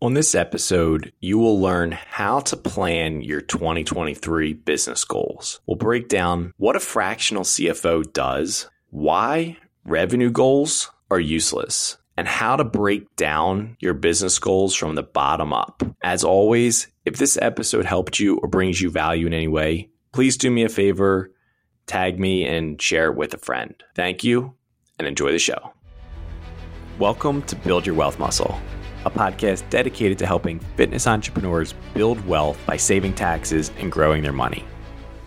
On this episode, you will learn how to plan your 2023 business goals. We'll break down what a fractional CFO does, why revenue goals are useless, and how to break down your business goals from the bottom up. As always, if this episode helped you or brings you value in any way, please do me a favor, tag me, and share it with a friend. Thank you, and enjoy the show. Welcome to Build Your Wealth Muscle a podcast dedicated to helping fitness entrepreneurs build wealth by saving taxes and growing their money.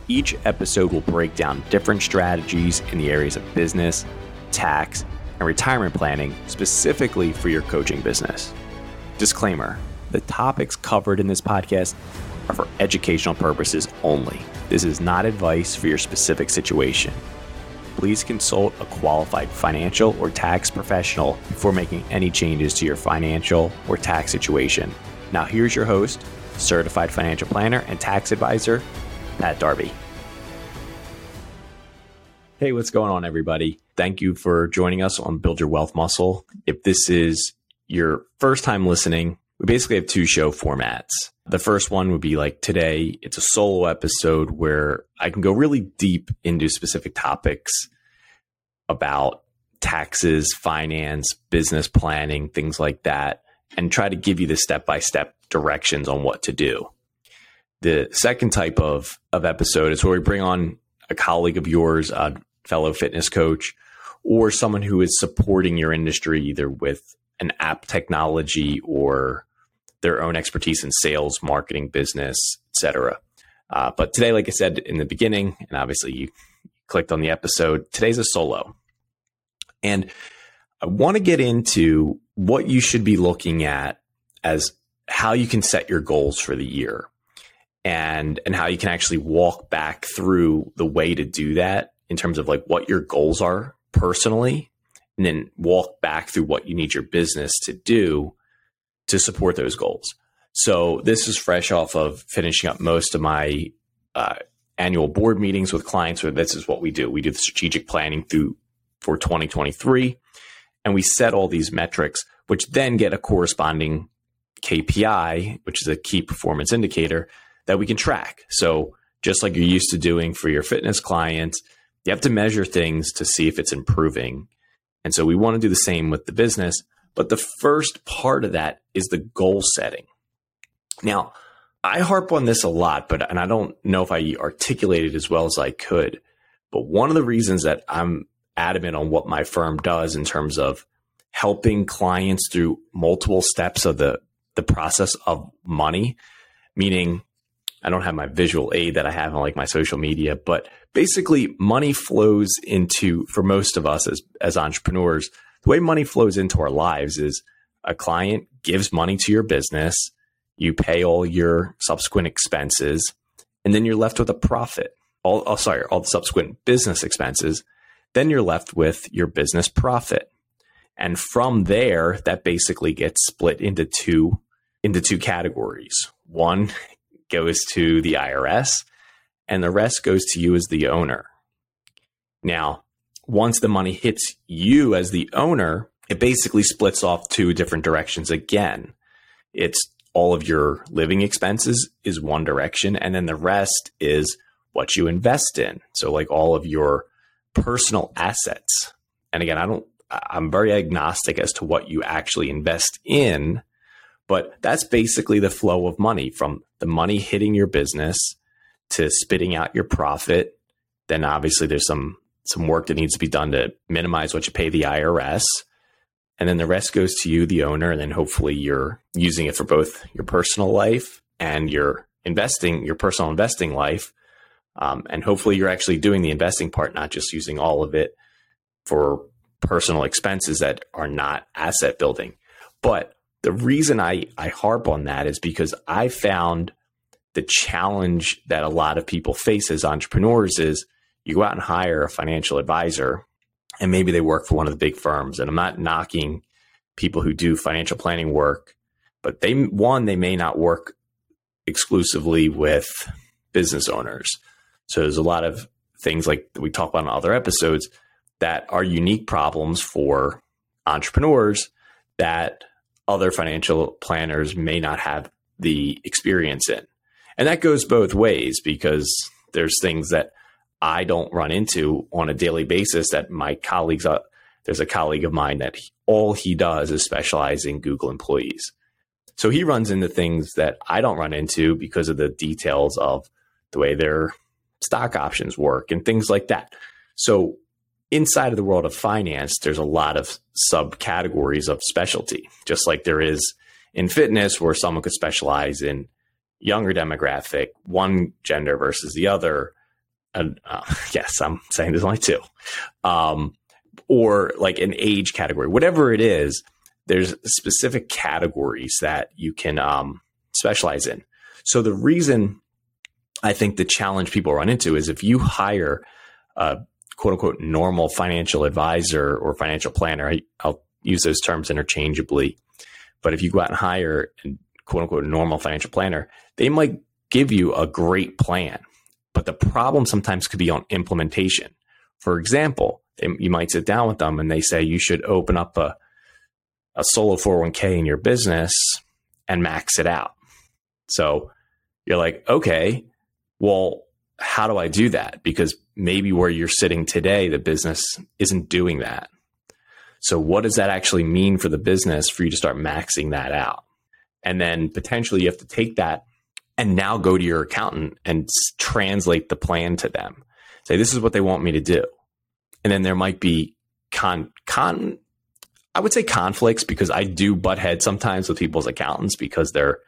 Each episode will break down different strategies in the areas of business, tax, and retirement planning specifically for your coaching business. Disclaimer the topics covered in this podcast are for educational purposes only. This is not advice for your specific situation please consult a qualified financial or tax professional before making any changes to your financial or tax situation. Now, here's your host, certified financial planner and tax advisor, Pat Darby. Hey, what's going on, everybody? Thank you for joining us on Build Your Wealth Muscle. If this is your first time listening, we basically have two show formats. The first one would be like today, it's a solo episode where I can go really deep into specific topics about taxes, finance, business planning, things like that, and try to give you the step by step directions on what to do. The second type of, of episode is where we bring on a colleague of yours, a fellow fitness coach, or someone who is supporting your industry either with an app technology or their own expertise in sales, marketing, business, etc. Uh, but today, like I said in the beginning, and obviously you clicked on the episode, today's a solo. And I want to get into what you should be looking at as how you can set your goals for the year and and how you can actually walk back through the way to do that in terms of like what your goals are personally and then walk back through what you need your business to do to support those goals. So this is fresh off of finishing up most of my uh, annual board meetings with clients where this is what we do. We do the strategic planning through for 2023. And we set all these metrics, which then get a corresponding KPI, which is a key performance indicator that we can track. So, just like you're used to doing for your fitness clients, you have to measure things to see if it's improving. And so, we want to do the same with the business. But the first part of that is the goal setting. Now, I harp on this a lot, but and I don't know if I articulated as well as I could. But one of the reasons that I'm adamant on what my firm does in terms of helping clients through multiple steps of the the process of money meaning I don't have my visual aid that I have on like my social media, but basically money flows into for most of us as as entrepreneurs, the way money flows into our lives is a client gives money to your business, you pay all your subsequent expenses, and then you're left with a profit. All oh, sorry, all the subsequent business expenses, then you're left with your business profit. And from there, that basically gets split into two into two categories. One goes to the IRS and the rest goes to you as the owner. Now, once the money hits you as the owner, it basically splits off two different directions again. It's all of your living expenses is one direction and then the rest is what you invest in. So like all of your personal assets. And again, I don't, I'm very agnostic as to what you actually invest in, but that's basically the flow of money from the money hitting your business to spitting out your profit. Then obviously there's some, some work that needs to be done to minimize what you pay the IRS. And then the rest goes to you, the owner. And then hopefully you're using it for both your personal life and your investing, your personal investing life um, and hopefully you're actually doing the investing part, not just using all of it for personal expenses that are not asset building. But the reason I, I harp on that is because I found the challenge that a lot of people face as entrepreneurs is you go out and hire a financial advisor and maybe they work for one of the big firms. And I'm not knocking people who do financial planning work, but they, one, they may not work exclusively with business owners. So there's a lot of things like we talk about in other episodes that are unique problems for entrepreneurs that other financial planners may not have the experience in. And that goes both ways because there's things that I don't run into on a daily basis that my colleagues, uh, there's a colleague of mine that he, all he does is specialize in Google employees. So he runs into things that I don't run into because of the details of the way their stock options work and things like that. So inside of the world of finance, there's a lot of subcategories of specialty, just like there is in fitness, where someone could specialize in younger demographic, one gender versus the other. And uh, yes, I'm saying there's only two, um, or like an age category, whatever it is. There's specific categories that you can um, specialize in. So the reason I think the challenge people run into is if you hire a quote unquote normal financial advisor or financial planner, I, I'll use those terms interchangeably. But if you go out and hire a quote unquote normal financial planner, they might give you a great plan. But the problem sometimes could be on implementation. For example, you might sit down with them and they say you should open up a, a solo 401k in your business and max it out. So you're like, okay, well, how do I do that? Because maybe where you're sitting today, the business isn't doing that. So, what does that actually mean for the business for you to start maxing that out? And then potentially you have to take that and now go to your accountant and translate the plan to them. Say, this is what they want me to do. And then there might be con, con, I would say conflicts because I do butt head sometimes with people's accountants because they're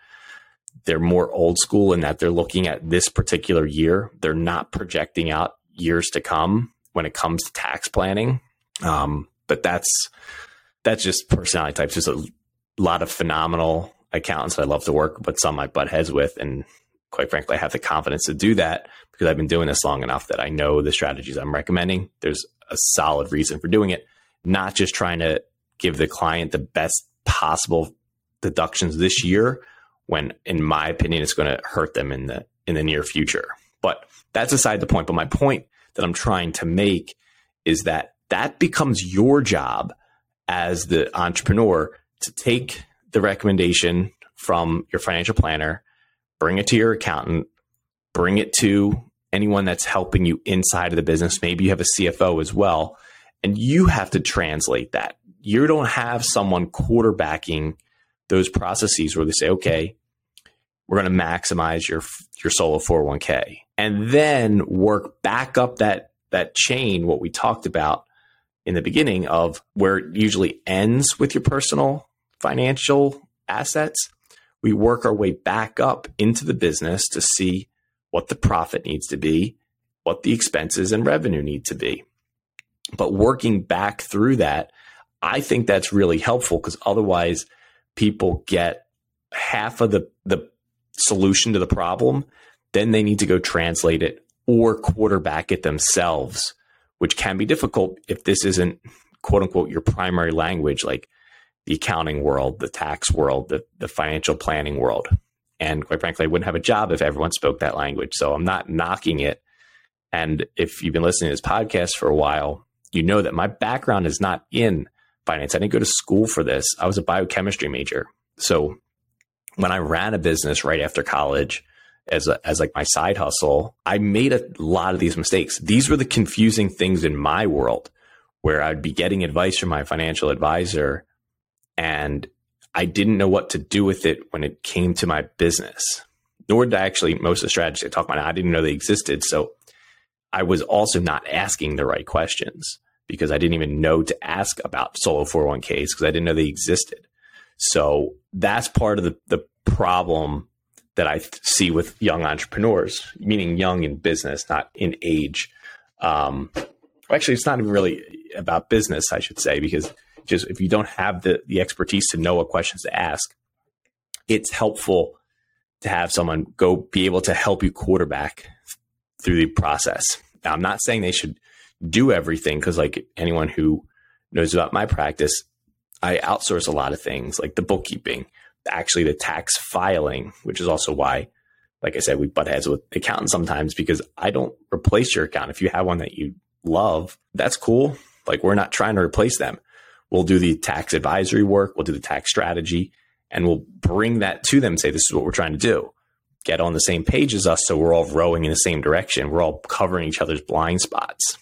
they're more old school in that they're looking at this particular year. They're not projecting out years to come when it comes to tax planning. Um, but that's that's just personality types. There's a lot of phenomenal accountants I love to work, but some I butt heads with, and quite frankly, I have the confidence to do that because I've been doing this long enough that I know the strategies I'm recommending. There's a solid reason for doing it, not just trying to give the client the best possible deductions this year, when in my opinion it's going to hurt them in the in the near future. But that's aside the point. But my point that I'm trying to make is that that becomes your job as the entrepreneur to take the recommendation from your financial planner, bring it to your accountant, bring it to anyone that's helping you inside of the business. Maybe you have a CFO as well, and you have to translate that. You don't have someone quarterbacking those processes where they say, okay, we're going to maximize your your solo 401k and then work back up that that chain what we talked about in the beginning of where it usually ends with your personal financial assets we work our way back up into the business to see what the profit needs to be what the expenses and revenue need to be. But working back through that i think that's really helpful because otherwise people get half of the the solution to the problem, then they need to go translate it or quarterback it themselves, which can be difficult if this isn't quote unquote your primary language, like the accounting world, the tax world, the, the financial planning world. And quite frankly, I wouldn't have a job if everyone spoke that language. So I'm not knocking it. And if you've been listening to this podcast for a while, you know that my background is not in finance. I didn't go to school for this. I was a biochemistry major. So when I ran a business right after college as a, as like my side hustle, I made a lot of these mistakes. These were the confusing things in my world where I'd be getting advice from my financial advisor and I didn't know what to do with it when it came to my business. Nor did I actually most of the strategies I talk about, I didn't know they existed. So I was also not asking the right questions because I didn't even know to ask about solo 401ks because I didn't know they existed. So that's part of the, the problem that I see with young entrepreneurs, meaning young in business, not in age. Um, actually, it's not even really about business, I should say, because just if you don't have the, the expertise to know what questions to ask, it's helpful to have someone go be able to help you quarterback through the process. Now, I'm not saying they should do everything because, like anyone who knows about my practice, I outsource a lot of things like the bookkeeping, actually the tax filing, which is also why, like I said, we butt heads with accountants sometimes because I don't replace your account. If you have one that you love, that's cool. Like we're not trying to replace them. We'll do the tax advisory work, we'll do the tax strategy, and we'll bring that to them and say, this is what we're trying to do. Get on the same page as us so we're all rowing in the same direction. We're all covering each other's blind spots.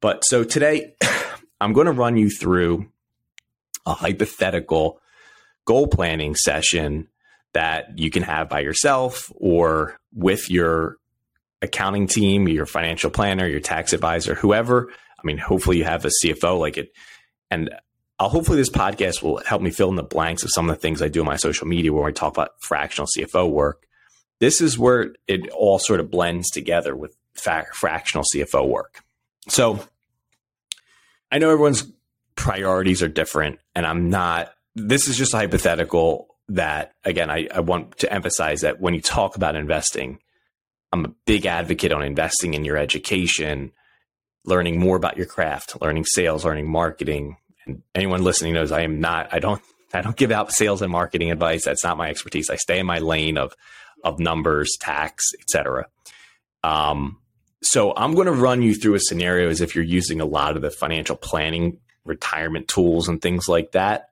But so today, I'm going to run you through a hypothetical goal planning session that you can have by yourself or with your accounting team, your financial planner, your tax advisor, whoever. I mean, hopefully you have a CFO like it. And I'll hopefully this podcast will help me fill in the blanks of some of the things I do on my social media where I talk about fractional CFO work. This is where it all sort of blends together with fa- fractional CFO work. So I know everyone's priorities are different, and I'm not, this is just a hypothetical that, again, I, I want to emphasize that when you talk about investing, I'm a big advocate on investing in your education, learning more about your craft, learning sales, learning marketing. And anyone listening knows I am not, I don't, I don't give out sales and marketing advice. That's not my expertise. I stay in my lane of, of numbers, tax, etc. Um, so I'm going to run you through a scenario as if you're using a lot of the financial planning, retirement tools, and things like that.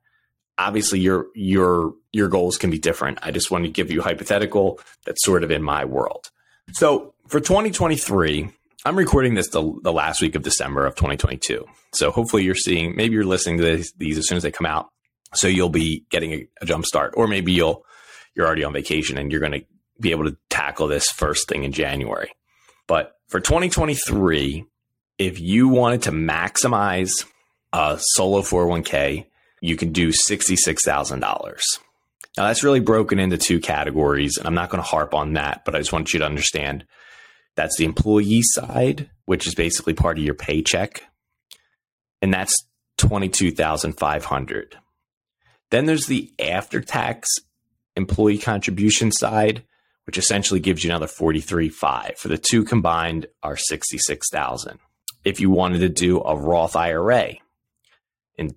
Obviously, your your your goals can be different. I just want to give you hypothetical that's sort of in my world. So for 2023, I'm recording this the, the last week of December of 2022. So hopefully you're seeing, maybe you're listening to this, these as soon as they come out. So you'll be getting a, a jump start, or maybe you'll you're already on vacation and you're going to be able to tackle this first thing in January. But for 2023, if you wanted to maximize a solo 401k, you can do $66,000. Now, that's really broken into two categories, and I'm not going to harp on that, but I just want you to understand that's the employee side, which is basically part of your paycheck, and that's 22,500. Then there's the after tax employee contribution side, which essentially gives you another 43.5. For the two combined are 66,000. If you wanted to do a Roth IRA and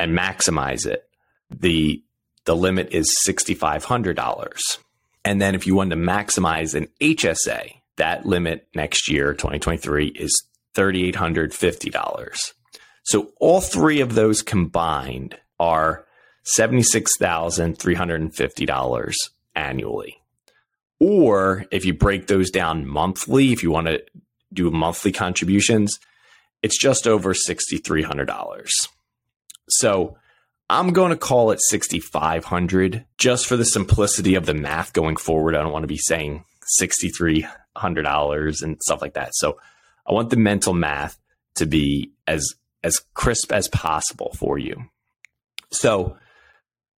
and maximize it, the the limit is $6,500. And then if you wanted to maximize an HSA, that limit next year, 2023, is $3,850. So all three of those combined are $76,350 annually. Or if you break those down monthly, if you want to do monthly contributions, it's just over $6,300. So I'm going to call it 6,500 just for the simplicity of the math going forward. I don't want to be saying $6,300 and stuff like that. So I want the mental math to be as as crisp as possible for you. So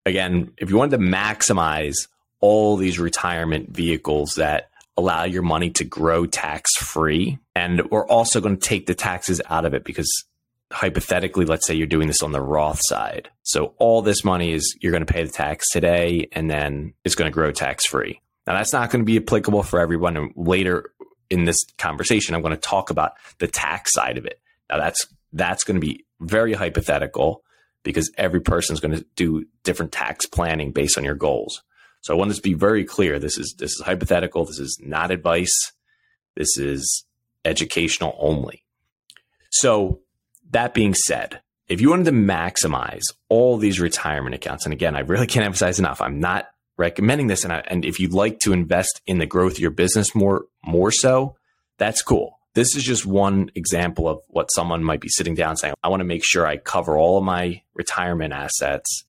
again, if you wanted to maximize all these retirement vehicles that allow your money to grow tax free, and we're also going to take the taxes out of it because hypothetically, let's say you're doing this on the Roth side. So all this money is you're going to pay the tax today and then it's going to grow tax free. Now that's not going to be applicable for everyone. And later in this conversation, I'm going to talk about the tax side of it. Now that's that's going to be very hypothetical because every person is going to do different tax planning based on your goals. So I want this to be very clear. This is this is hypothetical. This is not advice. This is educational only. So that being said, if you wanted to maximize all these retirement accounts, and again, I really can't emphasize enough, I'm not recommending this. And, I, and if you'd like to invest in the growth of your business more, more so, that's cool. This is just one example of what someone might be sitting down saying, I want to make sure I cover all of my retirement assets,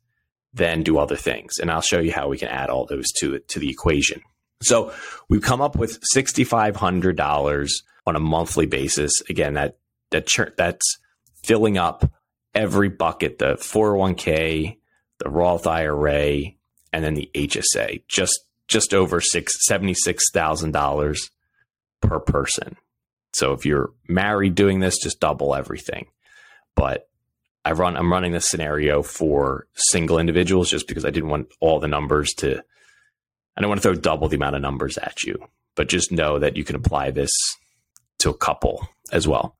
then do other things. And I'll show you how we can add all those to to the equation. So we've come up with $6,500 on a monthly basis. Again, that, that, that's filling up every bucket the 401k, the Roth IRA, and then the HSA, just just over six seventy six thousand dollars per person. So if you're married doing this, just double everything. But I run I'm running this scenario for single individuals just because I didn't want all the numbers to I don't want to throw double the amount of numbers at you. But just know that you can apply this to a couple as well.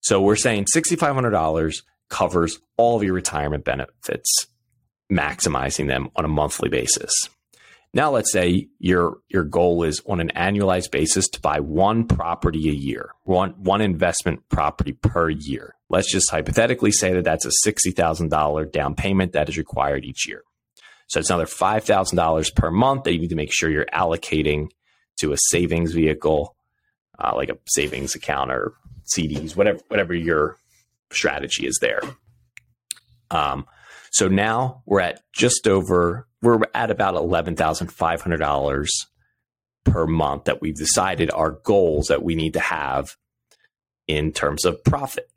So we're saying $6,500 covers all of your retirement benefits, maximizing them on a monthly basis. Now let's say your your goal is on an annualized basis to buy one property a year, one one investment property per year. Let's just hypothetically say that that's a $60,000 down payment that is required each year. So it's another $5,000 per month that you need to make sure you're allocating to a savings vehicle, uh, like a savings account or CDs, whatever, whatever your strategy is there. Um, so now we're at just over, we're at about $11,500 per month that we've decided are goals that we need to have in terms of profit.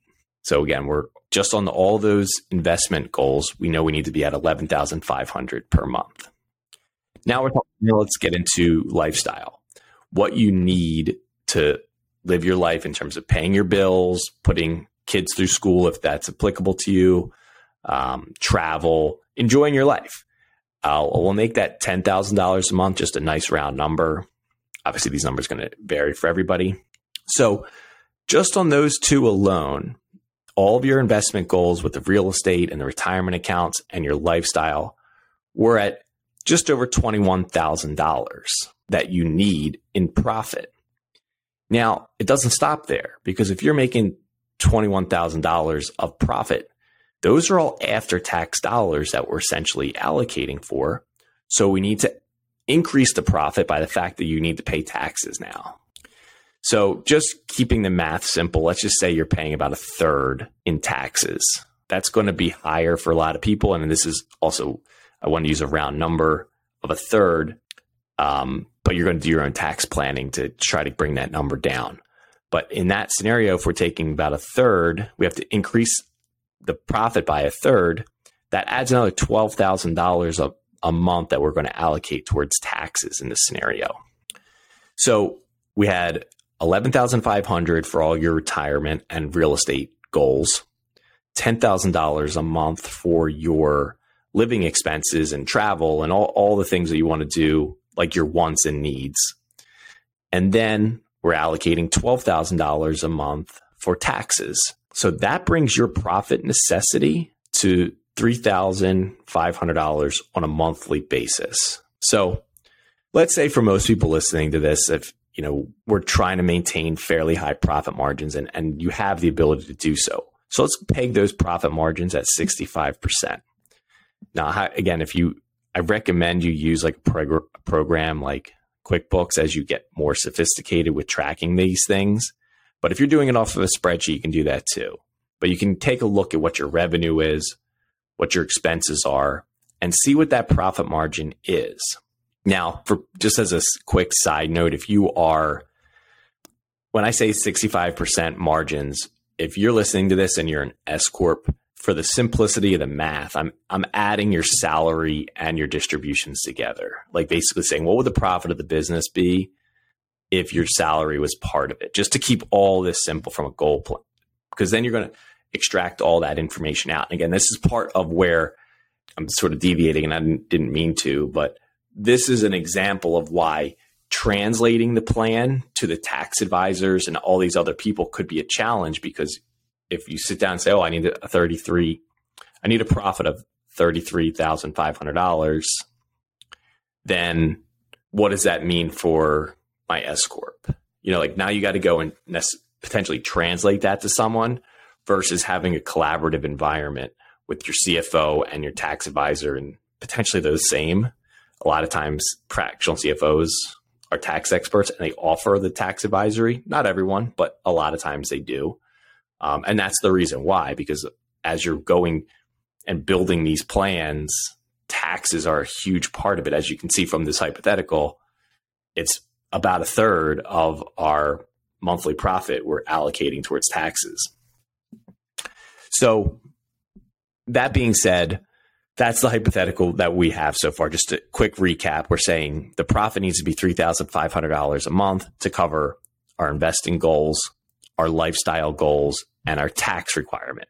So again, we're just on the, all those investment goals. We know we need to be at 11,500 per month. Now we're talking, let's get into lifestyle. What you need to live your life in terms of paying your bills, putting kids through school if that's applicable to you, um, travel, enjoying your life. Uh, we'll make that $10,000 a month just a nice round number. Obviously, these numbers going to vary for everybody. So, just on those two alone, all of your investment goals with the real estate and the retirement accounts and your lifestyle were at just over $21,000 that you need in profit. Now, it doesn't stop there because if you're making $21,000 of profit, those are all after tax dollars that we're essentially allocating for. So we need to increase the profit by the fact that you need to pay taxes now. So just keeping the math simple, let's just say you're paying about a third in taxes. That's going to be higher for a lot of people. And this is also, I want to use a round number of a third, um, but you're going to do your own tax planning to try to bring that number down. But in that scenario, if we're taking about a third, we have to increase the profit by a third. That adds another $12,000 a month that we're going to allocate towards taxes in this scenario. So we had 11,500 for all your retirement and real estate goals, $10,000 a month for your living expenses and travel and all, all the things that you want to do, like your wants and needs. And then we're allocating $12,000 a month for taxes. So that brings your profit necessity to $3,500 on a monthly basis. So let's say for most people listening to this, if you know, we're trying to maintain fairly high profit margins and, and you have the ability to do so. So let's peg those profit margins at 65%. Now, again, if you, I recommend you use like a, prog- a program like QuickBooks as you get more sophisticated with tracking these things. But if you're doing it off of a spreadsheet, you can do that too. But you can take a look at what your revenue is, what your expenses are, and see what that profit margin is. Now, for just as a quick side note, if you are, when I say 65% margins, if you're listening to this and you're an S corp, for the simplicity of the math, I'm I'm adding your salary and your distributions together. Like basically saying, what would the profit of the business be if your salary was part of it? Just to keep all this simple from a goal plan, because then you're going to extract all that information out. And again, this is part of where I'm sort of deviating, and I didn't, didn't mean to, but this is an example of why translating the plan to the tax advisors and all these other people could be a challenge because if you sit down and say, "Oh, I need a 33 I need a profit of $33,500," then what does that mean for my S corp? You know, like now you got to go and potentially translate that to someone versus having a collaborative environment with your CFO and your tax advisor and potentially those same a lot of times fractional CFOs are tax experts and they offer the tax advisory. Not everyone, but a lot of times they do. Um, and that's the reason why, because as you're going and building these plans, taxes are a huge part of it. As you can see from this hypothetical, it's about a third of our monthly profit we're allocating towards taxes. So, that being said, that's the hypothetical that we have so far. Just a quick recap. We're saying the profit needs to be $3,500 a month to cover our investing goals, our lifestyle goals, and our tax requirement.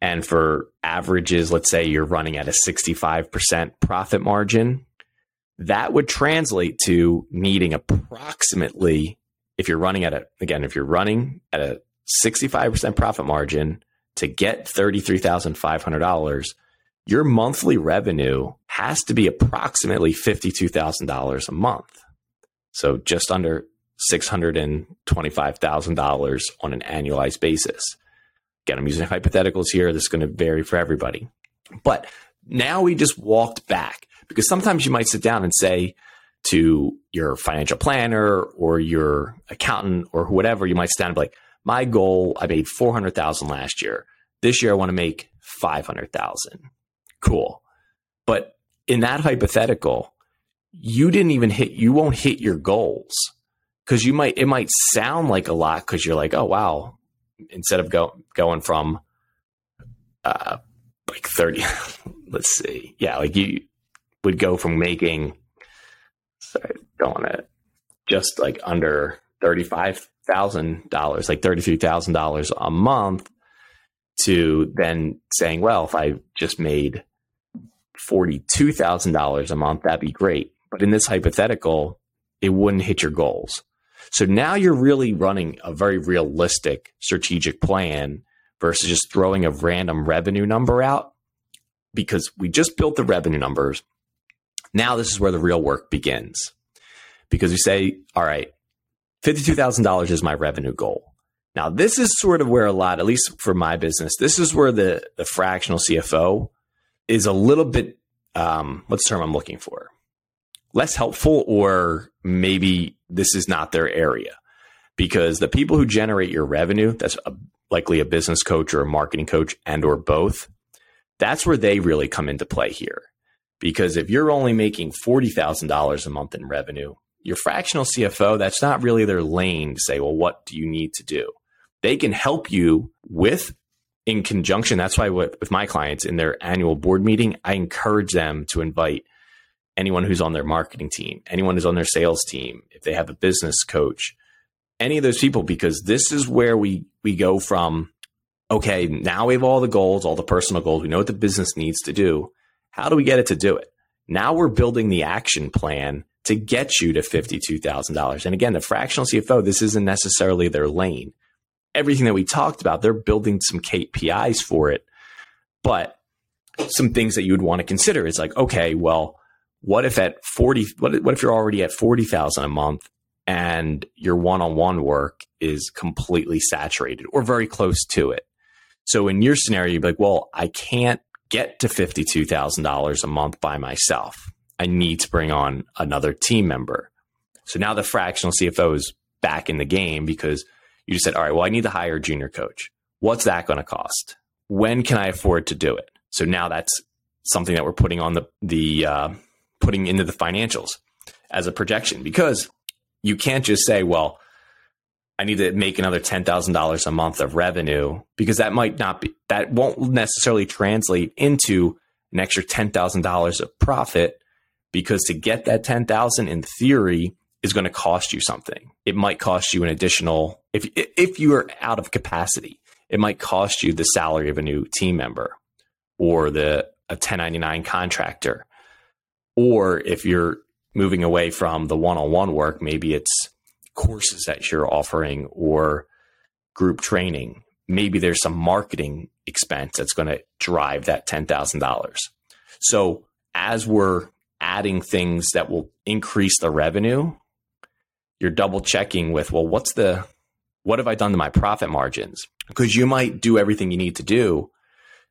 And for averages, let's say you're running at a 65% profit margin, that would translate to needing approximately, if you're running at a, again, if you're running at a 65% profit margin to get $33,500, your monthly revenue has to be approximately $52,000 a month. So just under $625,000 on an annualized basis. Again, I'm using hypotheticals here. This is going to vary for everybody. But now we just walked back because sometimes you might sit down and say to your financial planner or your accountant or whatever, you might stand and be like, my goal, I made 400,000 last year. This year I want to make 500,000. Cool. But in that hypothetical, you didn't even hit, you won't hit your goals because you might, it might sound like a lot because you're like, oh, wow. Instead of go, going from, uh, like 30, let's see. Yeah. Like you would go from making, sorry, don't want to just like under $35,000, like $33,000 a month to then saying, well, if I just made $42,000 a month, that'd be great. But in this hypothetical, it wouldn't hit your goals. So now you're really running a very realistic strategic plan versus just throwing a random revenue number out because we just built the revenue numbers. Now this is where the real work begins because you say, all right, $52,000 is my revenue goal. Now, this is sort of where a lot, at least for my business, this is where the, the fractional CFO is a little bit, um, what's the term I'm looking for? Less helpful, or maybe this is not their area. Because the people who generate your revenue, that's a, likely a business coach or a marketing coach and or both, that's where they really come into play here. Because if you're only making $40,000 a month in revenue, your fractional CFO, that's not really their lane to say, well, what do you need to do? They can help you with in conjunction. That's why with, my clients in their annual board meeting, I encourage them to invite anyone who's on their marketing team, anyone who's on their sales team, if they have a business coach, any of those people, because this is where we we go from okay, now we have all the goals, all the personal goals, we know what the business needs to do. How do we get it to do it? Now we're building the action plan to get you to $52,000. And again, the fractional CFO, this isn't necessarily their lane. Everything that we talked about, they're building some KPIs for it. But some things that you would want to consider is like, okay, well, what if at 40, what, what if you're already at 40,000 a month and your one-on-one work is completely saturated or very close to it? So in your scenario, you'd be like, well, I can't get to $52,000 a month by myself. I need to bring on another team member. So now the fractional CFO is back in the game because you just said, all right, well, I need to hire a junior coach. What's that going to cost? When can I afford to do it? So now that's something that we're putting on the, the, uh, putting into the financials as a projection because you can't just say, well, I need to make another $10,000 a month of revenue because that might not be, that won't necessarily translate into an extra $10,000 of profit because to get that 10,000 in theory is going to cost you something. It might cost you an additional if if you are out of capacity, it might cost you the salary of a new team member or the a 1099 contractor. Or if you're moving away from the one-on-one work, maybe it's courses that you're offering or group training. Maybe there's some marketing expense that's going to drive that $10,000. So as we're adding things that will increase the revenue, you're double checking with, well, what's the, what have I done to my profit margins? Because you might do everything you need to do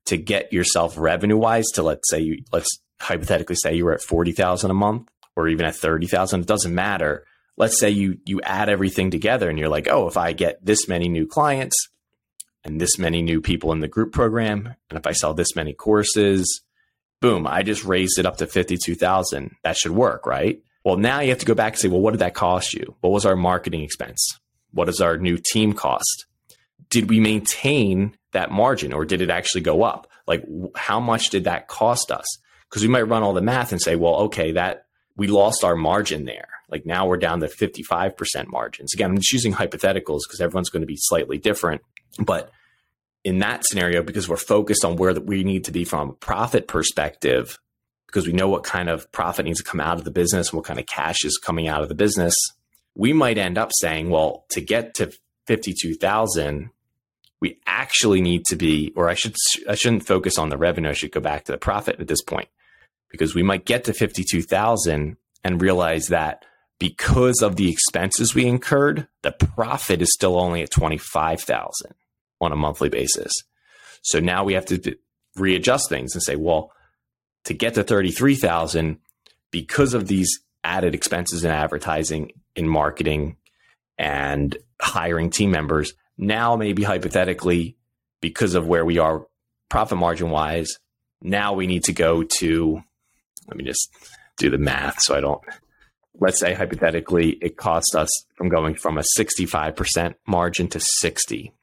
to get yourself revenue wise to let's say you, let's hypothetically say you were at 40,000 a month or even at 30,000. It doesn't matter. Let's say you, you add everything together and you're like, oh, if I get this many new clients and this many new people in the group program, and if I sell this many courses, boom, I just raised it up to 52,000. That should work, right? Well, now you have to go back and say, well, what did that cost you? What was our marketing expense? What is our new team cost? Did we maintain that margin or did it actually go up? Like, how much did that cost us? Because we might run all the math and say, well, okay, that we lost our margin there. Like now we're down to 55% margins. Again, I'm just using hypotheticals because everyone's going to be slightly different. But in that scenario, because we're focused on where we need to be from a profit perspective, because we know what kind of profit needs to come out of the business, what kind of cash is coming out of the business, we might end up saying, well, to get to 52,000, we actually need to be, or I should, I shouldn't focus on the revenue. I should go back to the profit at this point because we might get to 52,000 and realize that because of the expenses we incurred, the profit is still only at 25,000 on a monthly basis. So now we have to readjust things and say, well, to get to 33,000 because of these added expenses in advertising, in marketing, and hiring team members, now maybe hypothetically, because of where we are profit margin wise, now we need to go to, let me just do the math so I don't, let's say hypothetically, it cost us from going from a 65% margin to 60.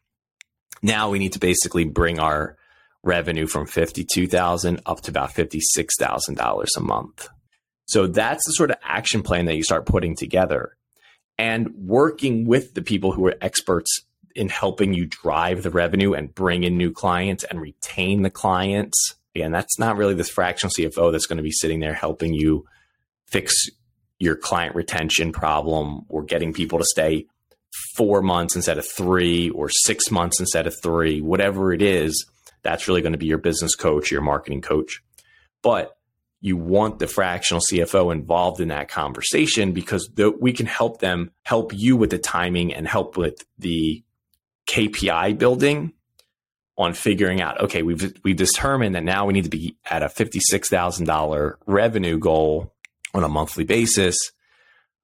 Now we need to basically bring our revenue from 52,000 up to about $56,000 a month. So that's the sort of action plan that you start putting together and working with the people who are experts in helping you drive the revenue and bring in new clients and retain the clients. Again, that's not really this fractional CFO that's going to be sitting there helping you fix your client retention problem or getting people to stay four months instead of three or six months instead of three, whatever it is that's really going to be your business coach, your marketing coach. But you want the fractional CFO involved in that conversation because the, we can help them help you with the timing and help with the KPI building on figuring out okay we've we've determined that now we need to be at a $56,000 revenue goal on a monthly basis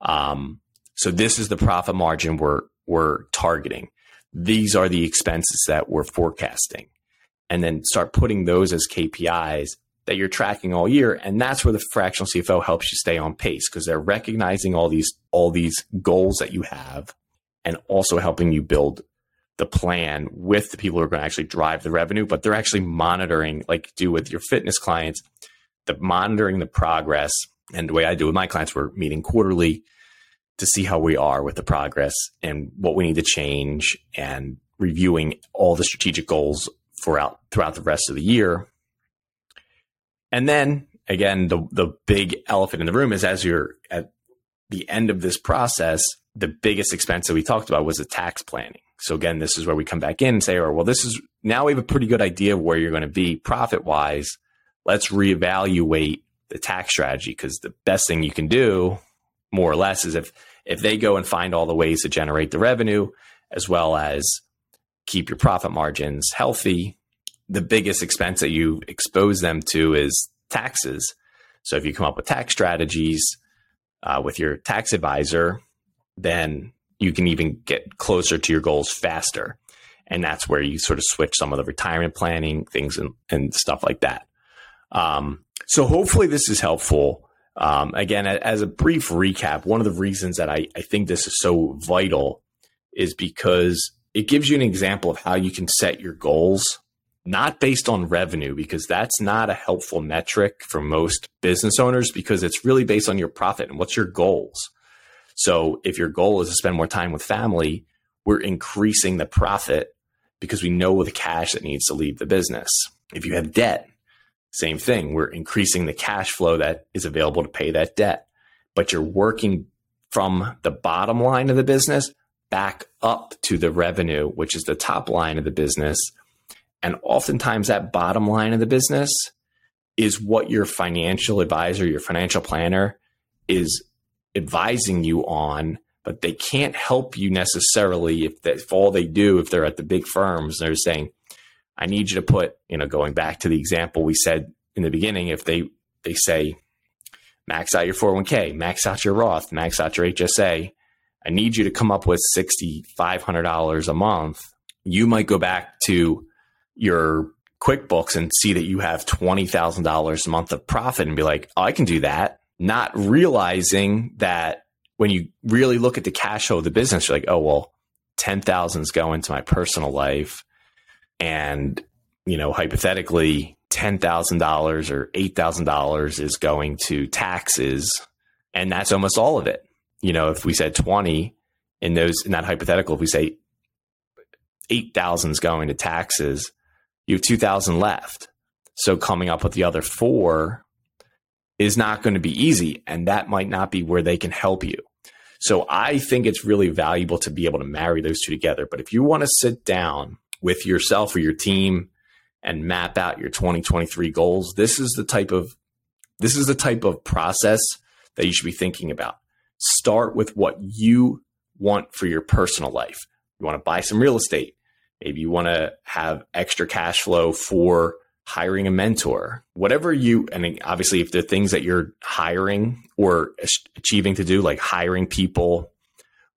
um, so this is the profit margin we're we're targeting these are the expenses that we're forecasting and then start putting those as KPIs that you're tracking all year. And that's where the fractional CFO helps you stay on pace because they're recognizing all these all these goals that you have and also helping you build the plan with the people who are going to actually drive the revenue, but they're actually monitoring, like do with your fitness clients, the monitoring the progress. And the way I do with my clients, we're meeting quarterly to see how we are with the progress and what we need to change and reviewing all the strategic goals throughout throughout the rest of the year. And then again, the the big elephant in the room is as you're at the end of this process, the biggest expense that we talked about was the tax planning. So again, this is where we come back in and say, "Oh, well, this is now we have a pretty good idea of where you're going to be profit wise. Let's reevaluate the tax strategy because the best thing you can do, more or less, is if if they go and find all the ways to generate the revenue as well as keep your profit margins healthy, the biggest expense that you expose them to is taxes. So if you come up with tax strategies uh, with your tax advisor, then you can even get closer to your goals faster. And that's where you sort of switch some of the retirement planning things and, and stuff like that. Um, so hopefully this is helpful. Um, again, as a brief recap, one of the reasons that I, I think this is so vital is because it gives you an example of how you can set your goals, not based on revenue, because that's not a helpful metric for most business owners because it's really based on your profit and what's your goals. So if your goal is to spend more time with family, we're increasing the profit because we know the cash that needs to leave the business. If you have debt, same thing. We're increasing the cash flow that is available to pay that debt, but you're working from the bottom line of the business back up to the revenue, which is the top line of the business. And oftentimes, that bottom line of the business is what your financial advisor, your financial planner is advising you on, but they can't help you necessarily if, they, if all they do, if they're at the big firms, they're saying, I need you to put, you know, going back to the example we said in the beginning, if they, they say, max out your 401k, max out your Roth, max out your HSA, I need you to come up with $6,500 a month. You might go back to your QuickBooks and see that you have $20,000 a month of profit and be like, oh, I can do that. Not realizing that when you really look at the cash flow of the business, you're like, oh, well, 10,000 is going to my personal life. And, you know, hypothetically, $10,000 or $8,000 is going to taxes. And that's almost all of it you know, if we said 20 in those, in that hypothetical, if we say 8,000 is going to taxes, you have 2,000 left. So coming up with the other four is not going to be easy. And that might not be where they can help you. So I think it's really valuable to be able to marry those two together. But if you want to sit down with yourself or your team and map out your 2023 goals, this is the type of this is the type of process that you should be thinking about. Start with what you want for your personal life. You want to buy some real estate. Maybe you want to have extra cash flow for hiring a mentor, whatever you, and obviously if the things that you're hiring or achieving to do, like hiring people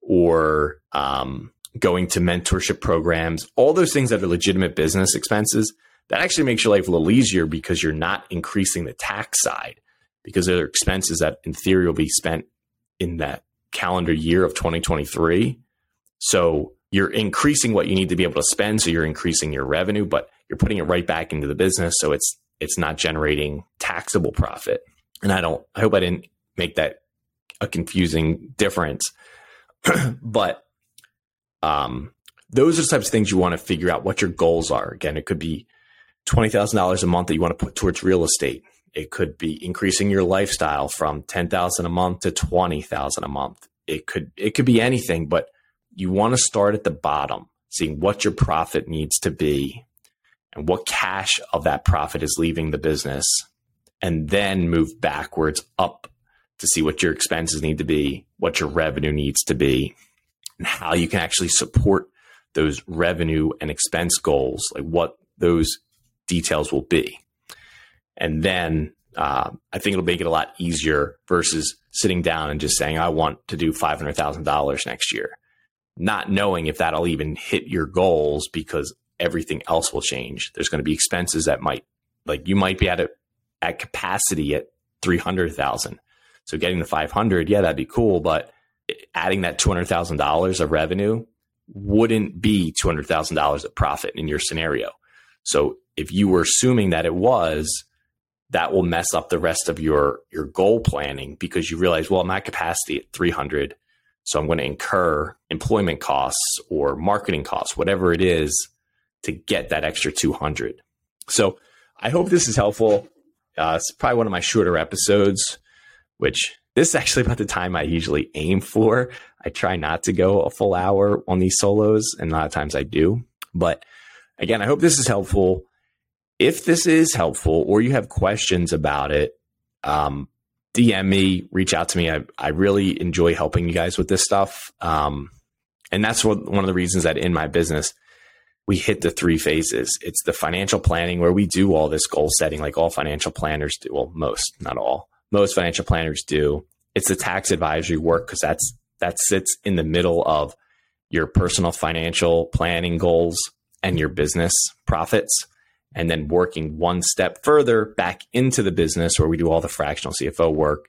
or um, going to mentorship programs, all those things that are legitimate business expenses, that actually makes your life a little easier because you're not increasing the tax side because they're expenses that in theory will be spent in that calendar year of 2023. So you're increasing what you need to be able to spend. So you're increasing your revenue, but you're putting it right back into the business. So it's, it's not generating taxable profit. And I don't, I hope I didn't make that a confusing difference. but, um, those are the types of things you want to figure out what your goals are. Again, it could be $20,000 a month that you want to put towards real estate. It could be increasing your lifestyle from 10,000 a month to 20,000 a month. It could, it could be anything, but you want to start at the bottom, seeing what your profit needs to be and what cash of that profit is leaving the business, and then move backwards up to see what your expenses need to be, what your revenue needs to be, and how you can actually support those revenue and expense goals, like what those details will be. And then uh, I think it'll make it a lot easier versus sitting down and just saying, I want to do $500,000 next year not knowing if that'll even hit your goals because everything else will change. There's going to be expenses that might, like you might be at a, at capacity at 300,000. So getting the 500, yeah, that'd be cool. But adding that $200,000 of revenue wouldn't be $200,000 of profit in your scenario. So if you were assuming that it was, that will mess up the rest of your, your goal planning because you realize, well, I'm capacity at 300 so I'm going to incur employment costs or marketing costs, whatever it is, to get that extra 200. So I hope this is helpful. Uh, it's probably one of my shorter episodes, which this is actually about the time I usually aim for. I try not to go a full hour on these solos, and a lot of times I do. But again, I hope this is helpful. If this is helpful or you have questions about it, um, DM me, reach out to me. I, I really enjoy helping you guys with this stuff. Um, and that's what, one of the reasons that in my business, we hit the three phases. It's the financial planning where we do all this goal setting, like all financial planners do. Well, most, not all, most financial planners do. It's the tax advisory work because that's, that sits in the middle of your personal financial planning goals and your business profits and then working one step further back into the business where we do all the fractional CFO work,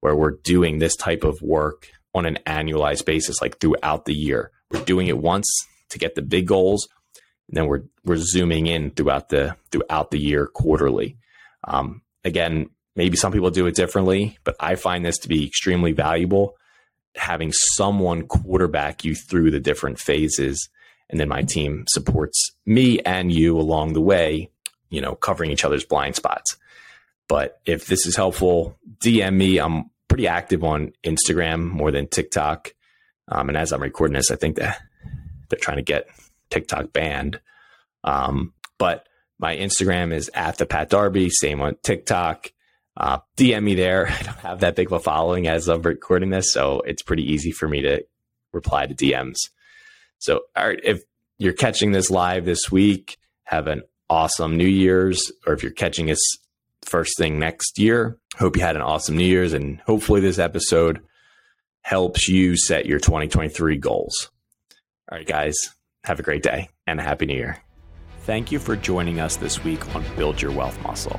where we're doing this type of work on an annualized basis, like throughout the year. We're doing it once to get the big goals, and then we're we're zooming in throughout the throughout the year quarterly. Um, again, maybe some people do it differently, but I find this to be extremely valuable. Having someone quarterback you through the different phases and then my team supports me and you along the way, you know, covering each other's blind spots. But if this is helpful, DM me. I'm pretty active on Instagram more than TikTok. Um, and as I'm recording this, I think that they're trying to get TikTok banned. Um, but my Instagram is at the Pat Darby, same on TikTok. Uh, DM me there. I don't have that big of a following as I'm recording this, so it's pretty easy for me to reply to DMs. So, all right, if you're catching this live this week, have an awesome New Year's, or if you're catching us first thing next year, hope you had an awesome New Year's, and hopefully this episode helps you set your 2023 goals. All right, guys, have a great day and a happy New Year. Thank you for joining us this week on Build Your Wealth Muscle.